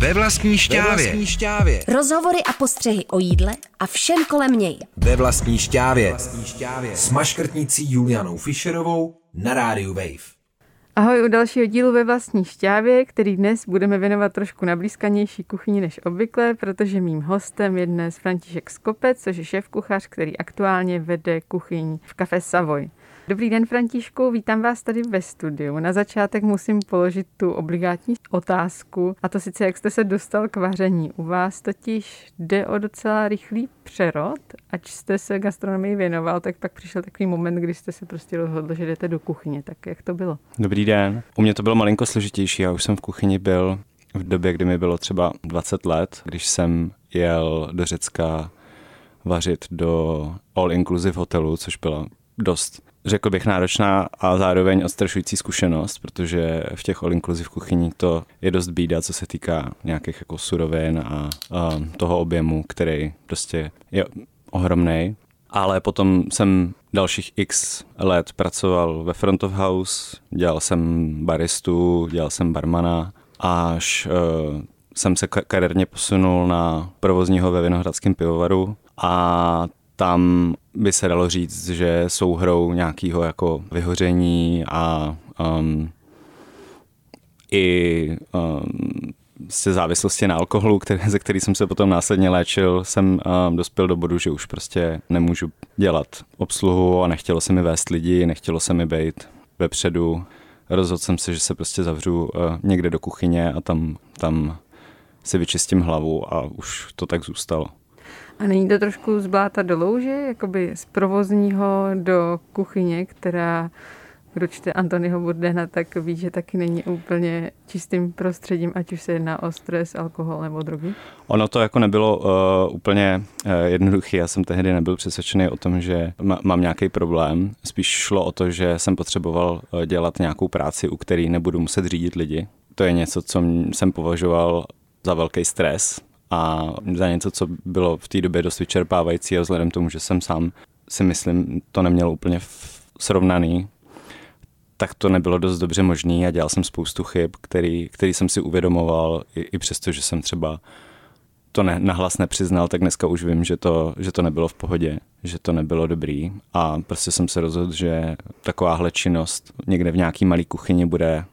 Ve vlastní šťávě. Ve vlastní šťávě. Rozhovory a postřehy o jídle a všem kolem něj. Ve vlastní šťávě. Vlastní šťávě. S maškrtnicí Julianou Fischerovou na rádiu Wave. Ahoj u dalšího dílu ve vlastní šťávě, který dnes budeme věnovat trošku na blízkanější kuchyni než obvykle, protože mým hostem je dnes František Skopec, což je šéf kuchař, který aktuálně vede kuchyň v kafe Savoy. Dobrý den, Františku, vítám vás tady ve studiu. Na začátek musím položit tu obligátní otázku, a to sice, jak jste se dostal k vaření. U vás totiž jde o docela rychlý přerod, ať jste se gastronomii věnoval, tak pak přišel takový moment, kdy jste se prostě rozhodl, že jdete do kuchyně. Tak jak to bylo? Dobrý den. U mě to bylo malinko složitější. Já už jsem v kuchyni byl v době, kdy mi bylo třeba 20 let, když jsem jel do Řecka vařit do All Inclusive hotelu, což byla dost řekl bych, náročná a zároveň odstrašující zkušenost, protože v těch all inclusive kuchyních to je dost bída, co se týká nějakých jako surovin a, a toho objemu, který prostě je ohromný. Ale potom jsem dalších x let pracoval ve front of house, dělal jsem baristu, dělal jsem barmana, až uh, jsem se kariérně posunul na provozního ve Vinohradském pivovaru a tam by se dalo říct, že jsou hrou nějakého jako vyhoření a um, i um, se závislosti na alkoholu, který, ze který jsem se potom následně léčil, jsem um, dospěl do bodu, že už prostě nemůžu dělat obsluhu a nechtělo se mi vést lidi, nechtělo se mi být vepředu. Rozhodl jsem se, že se prostě zavřu uh, někde do kuchyně a tam, tam si vyčistím hlavu a už to tak zůstalo. A není to trošku z bláta do louže, jakoby z provozního do kuchyně, která kdo čte Antonyho Burdena, tak ví, že taky není úplně čistým prostředím, ať už se jedná o stres, alkohol nebo drogy? Ono to jako nebylo uh, úplně uh, jednoduché. Já jsem tehdy nebyl přesvědčený o tom, že m- mám nějaký problém. Spíš šlo o to, že jsem potřeboval uh, dělat nějakou práci, u který nebudu muset řídit lidi. To je něco, co jsem považoval za velký stres, a za něco, co bylo v té době dost vyčerpávající a vzhledem tomu, že jsem sám si myslím, to neměl úplně srovnaný, tak to nebylo dost dobře možný a dělal jsem spoustu chyb, který, který jsem si uvědomoval, i, i přesto, že jsem třeba to ne, nahlas nepřiznal, tak dneska už vím, že to, že to nebylo v pohodě, že to nebylo dobrý a prostě jsem se rozhodl, že takováhle činnost někde v nějaký malý kuchyni bude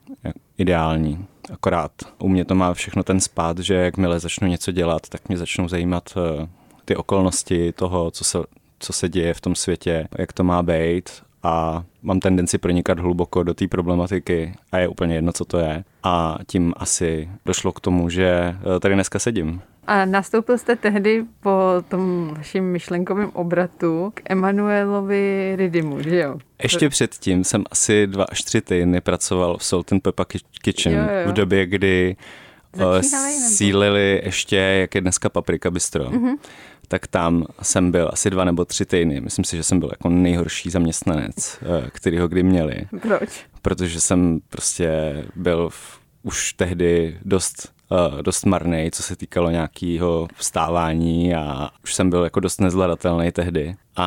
ideální. Akorát u mě to má všechno ten spát, že jakmile začnu něco dělat, tak mě začnou zajímat eh, ty okolnosti toho, co se, co se děje v tom světě, jak to má být a mám tendenci pronikat hluboko do té problematiky a je úplně jedno, co to je. A tím asi došlo k tomu, že eh, tady dneska sedím. A nastoupil jste tehdy po tom vaším myšlenkovém obratu k Emanuelovi Ridimu, že jo? Ještě předtím jsem asi dva až tři týdny pracoval v Salt and Pepper Kitchen jo, jo. v době, kdy eh, Začínali, sílili ještě, jak je dneska Paprika Bistro. Mm-hmm. Tak tam jsem byl asi dva nebo tři týdny. Myslím si, že jsem byl jako nejhorší zaměstnanec, eh, který ho kdy měli. Proč? Protože jsem prostě byl v, už tehdy dost dost marný, co se týkalo nějakého vstávání a už jsem byl jako dost nezvladatelný tehdy a,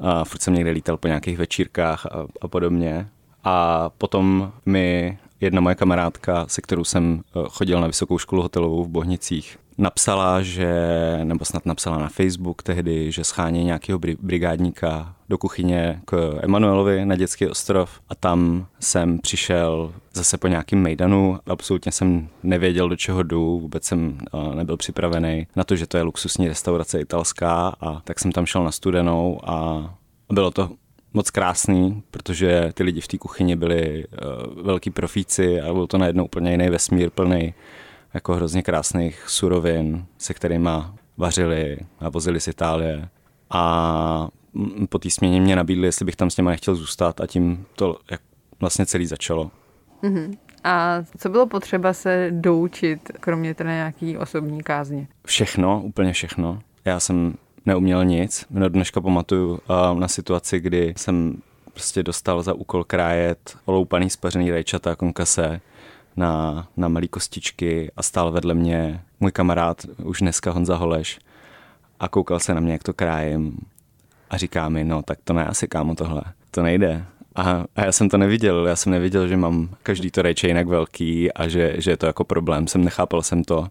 a furt jsem někde lítal po nějakých večírkách a, a podobně. A potom mi jedna moje kamarádka, se kterou jsem eh, chodil na vysokou školu hotelovou v Bohnicích, napsala, že, nebo snad napsala na Facebook tehdy, že schání nějakého brigádníka do kuchyně k Emanuelovi na dětský ostrov a tam jsem přišel zase po nějakým mejdanu. Absolutně jsem nevěděl, do čeho jdu, vůbec jsem eh, nebyl připravený na to, že to je luxusní restaurace italská a tak jsem tam šel na studenou a bylo to moc krásný, protože ty lidi v té kuchyni byli uh, velký profíci a byl to najednou úplně jiný vesmír plný jako hrozně krásných surovin, se kterými vařili a vozili z Itálie. A po té směně mě nabídli, jestli bych tam s něma nechtěl zůstat a tím to jak vlastně celý začalo. Mm-hmm. A co bylo potřeba se doučit, kromě teda nějaký osobní kázně? Všechno, úplně všechno. Já jsem neuměl nic. Do dneška pamatuju uh, na situaci, kdy jsem prostě dostal za úkol krájet oloupaný spařený rajčata konkase na, na malé kostičky a stál vedle mě můj kamarád, už dneska Honza Holeš, a koukal se na mě, jak to krájem a říká mi, no tak to ne asi kámo tohle, to nejde. A, a já jsem to neviděl, já jsem neviděl, že mám každý to rejče jinak velký a že, že je to jako problém. Jsem nechápal jsem to,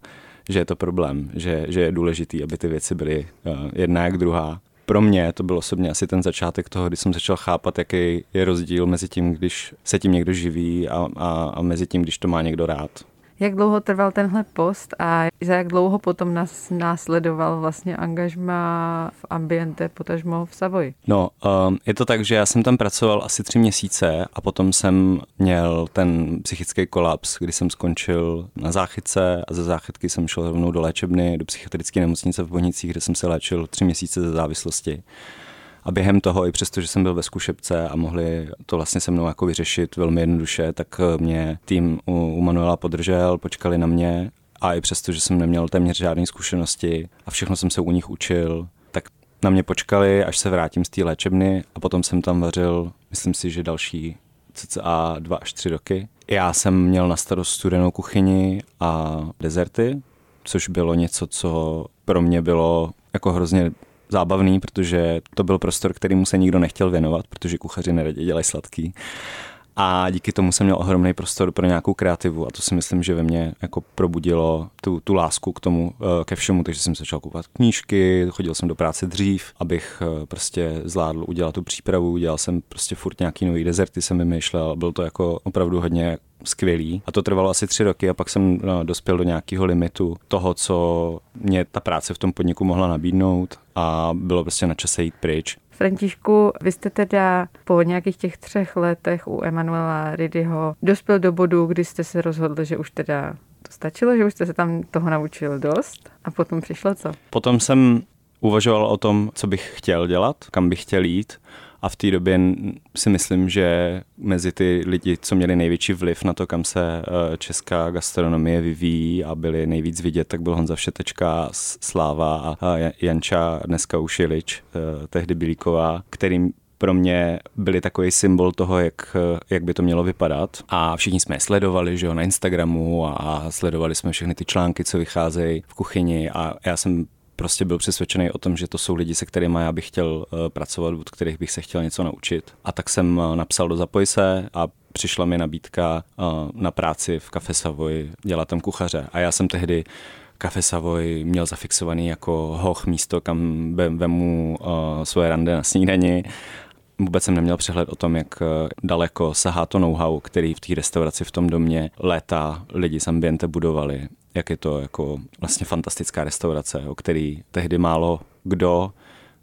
že je to problém, že, že je důležitý, aby ty věci byly uh, jedna jak druhá. Pro mě to byl osobně asi ten začátek toho, kdy jsem začal chápat, jaký je rozdíl mezi tím, když se tím někdo živí a, a, a mezi tím, když to má někdo rád. Jak dlouho trval tenhle post a za jak dlouho potom nás následoval vlastně angažma v ambiente, potažmo v Savoji? No, um, je to tak, že já jsem tam pracoval asi tři měsíce a potom jsem měl ten psychický kolaps, kdy jsem skončil na záchytce a ze záchytky jsem šel rovnou do léčebny, do psychiatrické nemocnice v Bohnicích, kde jsem se léčil tři měsíce ze závislosti. A během toho, i přesto, že jsem byl ve zkušebce a mohli to vlastně se mnou jako vyřešit velmi jednoduše, tak eh, mě tým u, u Manuela podržel, počkali na mě a i přesto, že jsem neměl téměř žádné zkušenosti a všechno jsem se u nich učil, tak na mě počkali, až se vrátím z té léčebny a potom jsem tam vařil, myslím si, že další cca dva až tři roky. Já jsem měl na starost studenou kuchyni a dezerty, což bylo něco, co pro mě bylo jako hrozně zábavný, protože to byl prostor, kterýmu se nikdo nechtěl věnovat, protože kuchaři neradě dělají sladký. A díky tomu jsem měl ohromný prostor pro nějakou kreativu a to si myslím, že ve mně jako probudilo tu, tu lásku k tomu, eh, ke všemu, takže jsem začal kupovat knížky, chodil jsem do práce dřív, abych eh, prostě zvládl udělat tu přípravu, udělal jsem prostě furt nějaký nový dezerty, jsem vymýšlel, byl to jako opravdu hodně skvělý. A to trvalo asi tři roky a pak jsem no, dospěl do nějakého limitu toho, co mě ta práce v tom podniku mohla nabídnout a bylo prostě na čase jít pryč. Františku, vy jste teda po nějakých těch třech letech u Emanuela Ridyho dospěl do bodu, kdy jste se rozhodl, že už teda to stačilo, že už jste se tam toho naučil dost a potom přišlo co? Potom jsem uvažoval o tom, co bych chtěl dělat, kam bych chtěl jít a v té době si myslím, že mezi ty lidi, co měli největší vliv na to, kam se eh, česká gastronomie vyvíjí a byli nejvíc vidět, tak byl Honza Všetečka, Sláva a Janča, dneska už Jilič, eh, tehdy Bilíková, kterým pro mě byli takový symbol toho, jak, jak by to mělo vypadat. A všichni jsme je sledovali, že jo, na Instagramu a sledovali jsme všechny ty články, co vycházejí v kuchyni a já jsem prostě byl přesvědčený o tom, že to jsou lidi, se kterými já bych chtěl eh, pracovat, od kterých bych se chtěl něco naučit. A tak jsem eh, napsal do Zapoj se a přišla mi nabídka eh, na práci v Café Savoy dělat tam kuchaře. A já jsem tehdy Café Savoy měl zafixovaný jako hoch místo, kam vemu svoje rande na snídani Vůbec jsem neměl přehled o tom, jak daleko sahá to know-how, který v té restauraci v tom domě léta lidi z ambiente budovali jak je to jako vlastně fantastická restaurace, o který tehdy málo kdo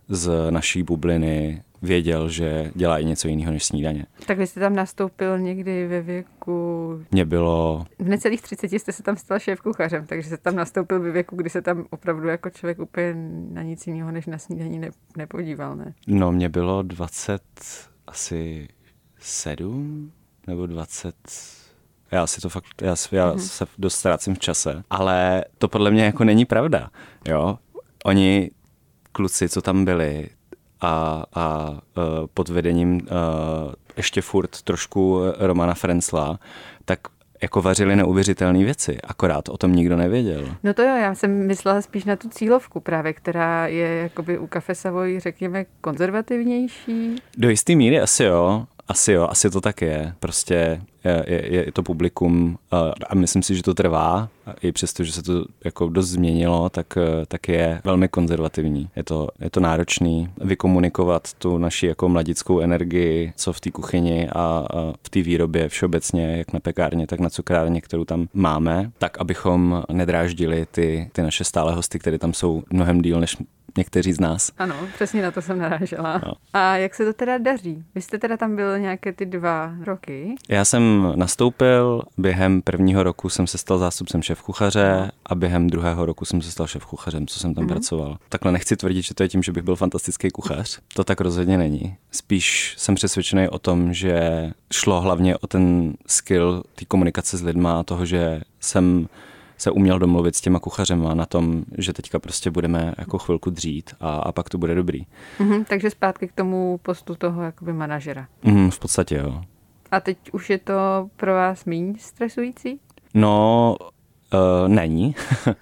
z naší bubliny věděl, že dělá i něco jiného než snídaně. Tak vy jste tam nastoupil někdy ve věku... Mě bylo... V necelých 30 jste se tam stal šéf kuchařem, takže se tam nastoupil ve věku, kdy se tam opravdu jako člověk úplně na nic jiného než na snídaní ne, nepodíval, ne? No, mě bylo 20 asi 7 nebo 20 já si to fakt, já, já mm-hmm. se dost ztrácím v čase, ale to podle mě jako není pravda, jo. Oni, kluci, co tam byli a, a uh, pod vedením uh, ještě furt trošku Romana Frensla, tak jako vařili neuvěřitelné věci, akorát o tom nikdo nevěděl. No to jo, já jsem myslela spíš na tu cílovku právě, která je jakoby u Kafe Savoy, řekněme, konzervativnější. Do jisté míry asi jo, asi jo, asi to tak je. Prostě je, je, to publikum a myslím si, že to trvá, i přesto, že se to jako dost změnilo, tak, tak je velmi konzervativní. Je to, je to náročný vykomunikovat tu naši jako mladickou energii, co v té kuchyni a, a v té výrobě všeobecně, jak na pekárně, tak na cukrárně, kterou tam máme, tak abychom nedráždili ty, ty naše stále hosty, které tam jsou mnohem díl než někteří z nás. Ano, přesně na to jsem narážela. No. A jak se to teda daří? Vy jste teda tam byl nějaké ty dva roky? Já jsem nastoupil, během prvního roku jsem se stal zástupcem šéf kuchaře a během druhého roku jsem se stal šéf kuchařem, co jsem tam mm-hmm. pracoval. Takhle nechci tvrdit, že to je tím, že bych byl fantastický kuchař. To tak rozhodně není. Spíš jsem přesvědčený o tom, že šlo hlavně o ten skill té komunikace s lidma a toho, že jsem se uměl domluvit s těma kuchařema na tom, že teďka prostě budeme jako chvilku dřít a, a pak to bude dobrý. Mm-hmm, takže zpátky k tomu postu toho jakoby manažera. Mm, v podstatě jo. A teď už je to pro vás méně stresující? No, uh, není.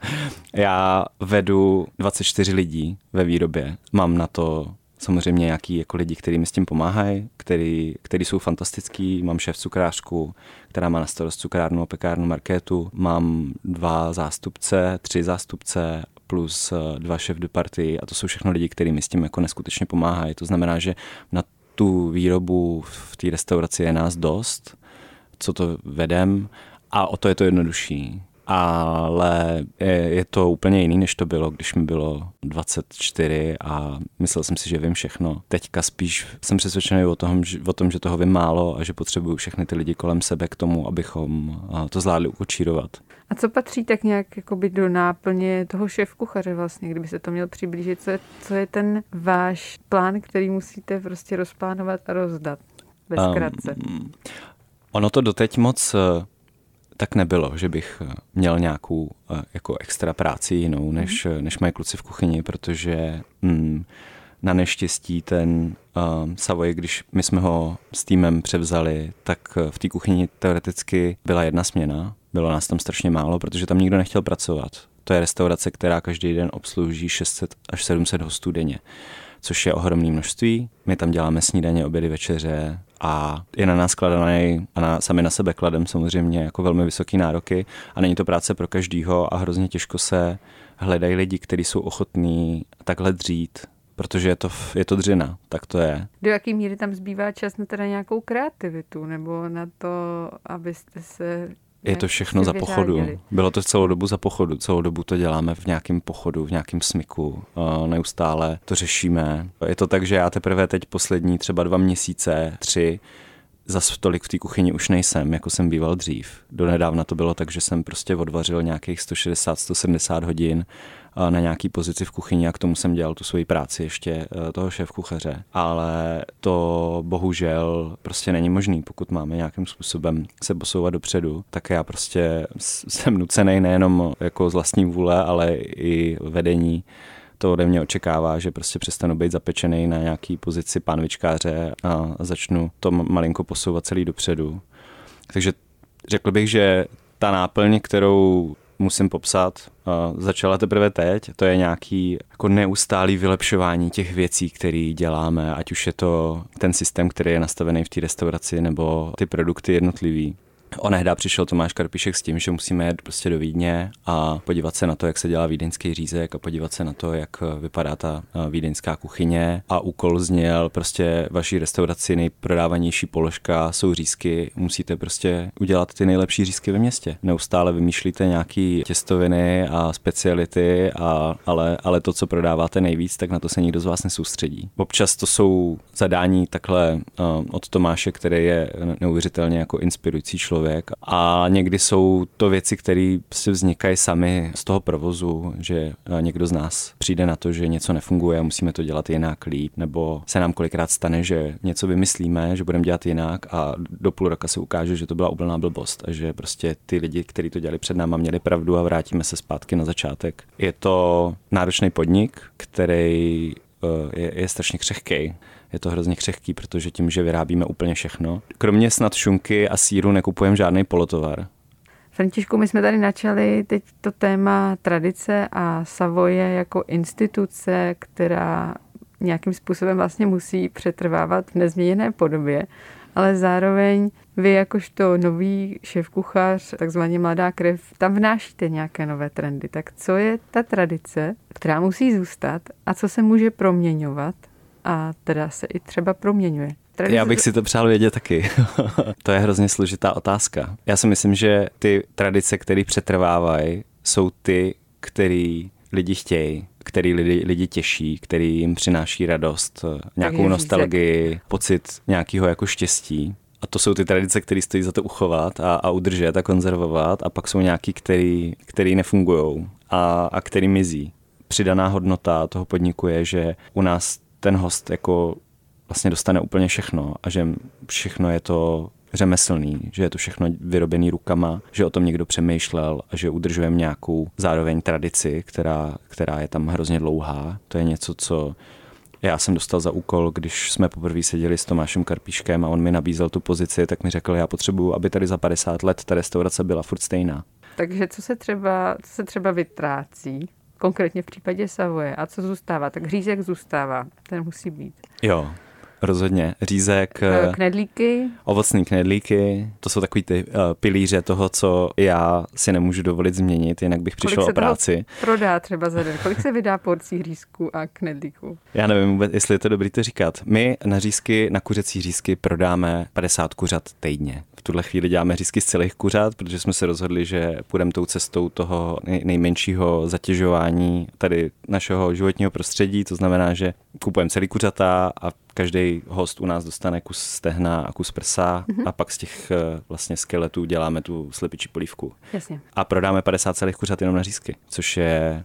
Já vedu 24 lidí ve výrobě. Mám na to samozřejmě nějaký jako lidi, kteří mi s tím pomáhají, který, který jsou fantastický. Mám šéf cukrářku, která má na starost cukrárnu a pekárnu marketu. Mám dva zástupce, tři zástupce plus eh, dva šéf de party a to jsou všechno lidi, kteří mi s tím jako neskutečně pomáhají. To znamená, že na tu výrobu v té restauraci je nás dost, co to vedem a o to je to jednodušší ale je, to úplně jiný, než to bylo, když mi bylo 24 a myslel jsem si, že vím všechno. Teďka spíš jsem přesvědčený o tom, že, o tom, že toho vím málo a že potřebuju všechny ty lidi kolem sebe k tomu, abychom to zvládli ukočírovat. A co patří tak nějak jakoby do náplně toho šéf kuchaře vlastně, kdyby se to měl přiblížit, co je, co je ten váš plán, který musíte prostě rozplánovat a rozdat? Ve zkratce. Um, ono to doteď moc tak nebylo, že bych eh, měl nějakou eh, jako extra práci jinou, než, mm. než mají kluci v kuchyni, protože mm, na neštěstí ten uh, Savoy, když my jsme ho s týmem převzali, tak v té kuchyni teoreticky byla jedna směna. Bylo nás tam strašně málo, protože tam nikdo nechtěl pracovat. To je restaurace, která každý den obslouží 600 až 700 hostů denně což je ohromné množství. My tam děláme snídaně, obědy, večeře a je na nás kladený a na, sami na sebe kladem samozřejmě jako velmi vysoké nároky a není to práce pro každýho a hrozně těžko se hledají lidi, kteří jsou ochotní takhle dřít, protože je to, je to dřina, tak to je. Do jaký míry tam zbývá čas na teda nějakou kreativitu nebo na to, abyste se je to všechno za pochodu. Bylo to celou dobu za pochodu. Celou dobu to děláme v nějakém pochodu, v nějakém smyku. Neustále to řešíme. Je to tak, že já teprve teď poslední třeba dva měsíce, tři, zas tolik v té kuchyni už nejsem, jako jsem býval dřív. Do nedávna to bylo tak, že jsem prostě odvařil nějakých 160-170 hodin na nějaký pozici v kuchyni a k tomu jsem dělal tu svoji práci ještě eh, toho šéf kuchaře. Ale to bohužel prostě není možný, pokud máme nějakým způsobem se posouvat dopředu, tak já prostě jsem nucený nejenom jako z vlastní vůle, ale i vedení to ode mě očekává, že prostě přestanu být zapečený na nějaký pozici pánvičkáře a začnu to malinko posouvat celý dopředu. Takže řekl bych, že ta náplň, kterou musím popsat, začala teprve teď. To je nějaký jako neustálý vylepšování těch věcí, které děláme, ať už je to ten systém, který je nastavený v té restauraci, nebo ty produkty jednotlivý. Onehdá přišel Tomáš Karpišek s tím, že musíme jet prostě do Vídně a podívat se na to, jak se dělá vídeňský řízek a podívat se na to, jak vypadá ta eh, vídeňská kuchyně a úkol zněl prostě vaší restauraci nejprodávanější položka jsou řízky, musíte prostě udělat ty nejlepší řízky ve městě. Neustále vymýšlíte nějaký těstoviny a speciality, a, ale, ale to, co prodáváte nejvíc, tak na to se nikdo z vás nesoustředí. Občas to jsou zadání takhle uh, od Tomáše, který je neuvěřitelně jako inspirující člověk člověk a někdy jsou to věci, které si vznikají sami z toho provozu, že někdo z nás přijde na to, že něco nefunguje a musíme to dělat jinak líp, nebo se nám kolikrát stane, že něco vymyslíme, že budeme dělat jinak a do půl roka se ukáže, že to byla úplná blbost a že prostě ty lidi, kteří to dělali před náma, měli pravdu a vrátíme se zpátky na začátek. Je to náročný podnik, který eh, je, je strašně křehký je to hrozně křehký, protože tím, že vyrábíme úplně všechno. Kromě snad šunky a síru nekupujeme žádný polotovar. Františku, my jsme tady načali teď to téma tradice a Savoje jako instituce, která nějakým způsobem vlastně musí přetrvávat v nezměněné podobě, ale zároveň vy jakožto nový šéf-kuchař, takzvaně mladá krev, tam vnášíte nějaké nové trendy. Tak co je ta tradice, která musí zůstat a co se může proměňovat a teda se i třeba proměňuje. Tradice... Já bych si to přál vědět taky. to je hrozně složitá otázka. Já si myslím, že ty tradice, které přetrvávají, jsou ty, které lidi chtějí, který lidi, lidi těší, který jim přináší radost, nějakou nostalgii, pocit nějakého jako štěstí. A to jsou ty tradice, které stojí za to uchovat a, a udržet a konzervovat. A pak jsou nějaký, který, který nefungují a, a který mizí. Přidaná hodnota toho podniku je, že u nás ten host jako vlastně dostane úplně všechno a že všechno je to řemeslný, že je to všechno vyrobený rukama, že o tom někdo přemýšlel a že udržujeme nějakou zároveň tradici, která, která je tam hrozně dlouhá. To je něco, co já jsem dostal za úkol, když jsme poprvé seděli s Tomášem Karpíškem a on mi nabízel tu pozici, tak mi řekl, já potřebuju, aby tady za 50 let ta restaurace byla furt stejná. Takže co se třeba, co se třeba vytrácí konkrétně v případě Savoje. A co zůstává? Tak řízek zůstává, ten musí být. Jo, rozhodně. Řízek, Eh, Knedlíky, ovocný knedlíky, to jsou takový ty uh, pilíře toho, co já si nemůžu dovolit změnit, jinak bych přišel o práci. prodá třeba za den? Kolik se vydá porcí hřízků a knedlíků? Já nevím vůbec, jestli je to dobrý to říkat. My na řízky, na kuřecí řízky prodáme 50 kuřat týdně. V tuhle chvíli děláme řízky z celých kuřat, protože jsme se rozhodli, že půjdeme tou cestou toho nej- nejmenšího zatěžování tady našeho životního prostředí. To znamená, že kupujeme celý kuřata a každý host u nás dostane kus stehna a kus prsa mm-hmm. a pak z těch eh, vlastně skeletů děláme tu slepičí polívku. Jasně, A prodáme 50 celých kuřat jenom na řízky, což je,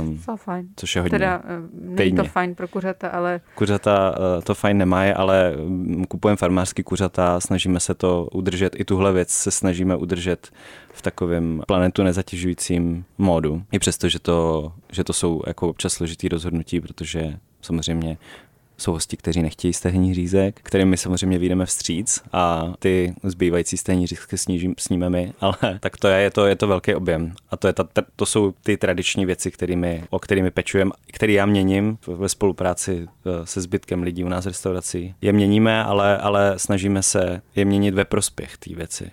um, to fajn. což je hodně. Teda eh, není Týdně. to fajn pro kuřata, ale Kuřata eh, to fajn nemají, ale mm, kupujeme farmářský kuřata, snažíme se to udržet, i tuhle věc se snažíme udržet v takovém planetu nezatěžujícím módu. I přesto, že to, že to jsou jako občas složitý rozhodnutí, protože samozřejmě jsou hosti, kteří nechtějí stehní řízek, kterým my samozřejmě vyjdeme vstříc a ty zbývající stehní řízky snížím, sníme my, ale tak to je, je to, je to velký objem. A to, je ta, to jsou ty tradiční věci, kterými, o kterými pečujeme, které já měním ve spolupráci eh, se zbytkem lidí u nás v restauraci. Je měníme, ale, ale snažíme se je měnit ve prospěch té věci.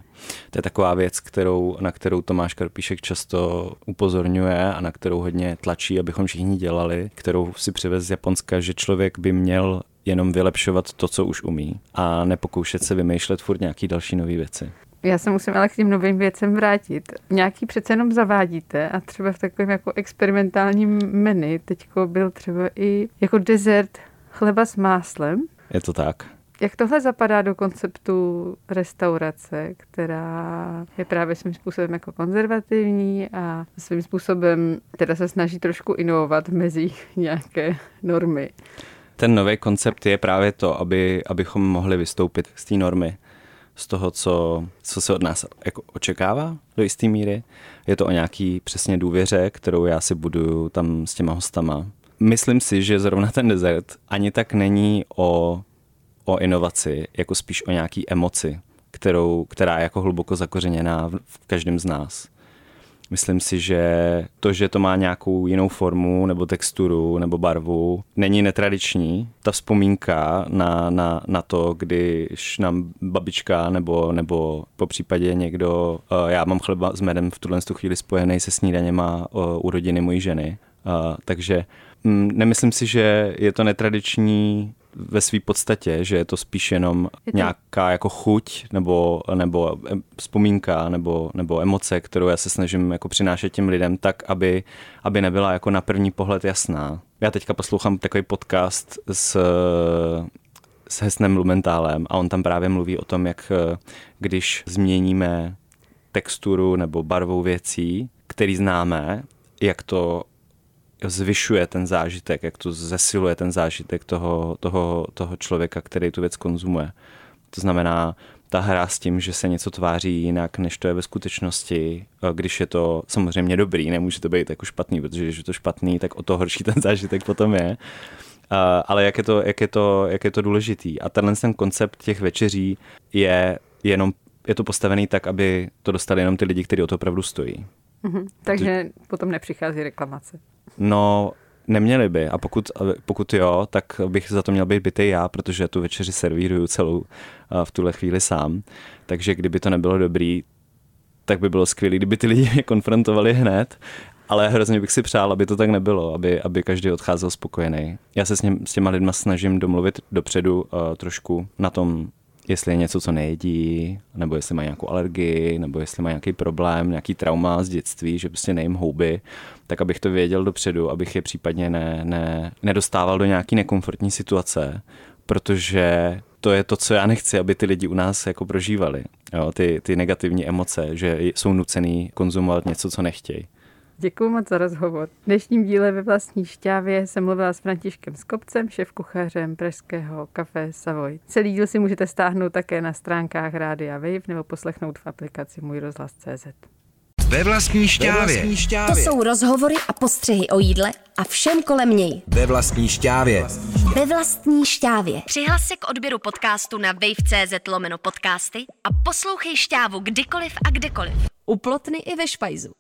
To je taková věc, kterou, na kterou Tomáš Karpíšek často upozorňuje a na kterou hodně tlačí, abychom všichni dělali, kterou si přivez z Japonska, že člověk by měl jenom vylepšovat to, co už umí a nepokoušet se vymýšlet furt nějaký další nové věci. já se musím ale k těm novým věcem vrátit. Nějaký přece jenom zavádíte a třeba v takovém jako experimentálním menu teďko byl třeba i jako dezert chleba s máslem. Je to tak? Jak tohle zapadá do konceptu restaurace, která je právě svým způsobem jako konzervativní a svým způsobem teda se snaží trošku inovovat mezi nějaké normy. Ten nový koncept je právě to, aby, abychom mohli vystoupit z té normy, z toho, co, co se od nás jako očekává do jisté míry. Je to o nějaký přesně důvěře, kterou já si buduju tam s těma hostama. Myslím si, že zrovna ten dezert ani tak není o, o inovaci, jako spíš o nějaký emoci, kterou, která je jako hluboko zakořeněná v, každém z nás. Myslím si, že to, že to má nějakou jinou formu nebo texturu nebo barvu, není netradiční. Ta vzpomínka na, na, na to, když nám babička nebo, nebo po případě někdo, uh, já mám chleba s medem v tuhle tu chvíli spojený se snídaněma uh, u rodiny mojí ženy. Uh, takže mm, nemyslím si, že je to netradiční ve své podstatě, že je to spíš jenom Je to- nějaká jako chuť nebo, nebo vzpomínka nebo, nebo emoce, kterou já se snažím jako přinášet těm lidem tak, aby, aby nebyla jako na první pohled jasná. Já teďka poslouchám takový podcast s, s Hesnem Lumentálem a on tam právě mluví o tom, jak eh, když změníme texturu nebo barvou věcí, který známe, jak to zvyšuje ten zážitek, jak to zesiluje ten zážitek toho, toho, toho člověka, který tu věc konzumuje. To znamená, ta hra s tím, že se něco tváří jinak, než to je ve skutečnosti, když je to samozřejmě dobrý, nemůže to být jako špatný, protože když je to špatný, tak o to horší ten zážitek potom je. Ale jak je, to, jak, je to, jak je to důležitý. A tenhle ten koncept těch večeří je jenom je to postavený tak, aby to dostali jenom ty lidi, kteří o to opravdu stojí. Mhm. Takže potom nepřichází reklamace. No, neměli by. A pokud, pokud jo, tak bych za to měl být bytej já, protože tu večeři servíruju celou a, v tuhle chvíli sám. Takže kdyby to nebylo dobrý, tak by bylo skvělé, kdyby ty lidi mě konfrontovali hned, ale hrozně bych si přál, aby to tak nebylo, aby, aby každý odcházel spokojený. Já se s, ním, s těma lidma snažím domluvit dopředu uh, trošku na tom, jestli je něco, co nejedí, nebo jestli mají nějakou alergii, nebo jestli mají nějaký problém, nějaký trauma z dětství, že prostě nejím houby, tak abych to věděl dopředu, abych je případně ne, ne, nedostával do nějaký nekomfortní situace, protože to je to, co já nechci, aby ty lidi u nás jako prožívali. Jo, ty, ty negativní emoce, že jsou nucený konzumovat něco, co nechtějí. Děkuji moc za rozhovor. V dnešním díle ve vlastní šťávě jsem mluvila s Františkem Skopcem, šéf-kuchařem pražského kafe Savoy. Celý díl si můžete stáhnout také na stránkách Rádia Wave nebo poslechnout v aplikaci Můj rozhlas CZ. Ve vlastní šťávě. To jsou rozhovory a postřehy o jídle a všem kolem něj. Ve vlastní šťávě. Ve vlastní šťávě. Přihlas se k odběru podcastu na wave.cz lomeno podcasty a poslouchej šťávu kdykoliv a kdekoliv. U plotny i ve špajzu.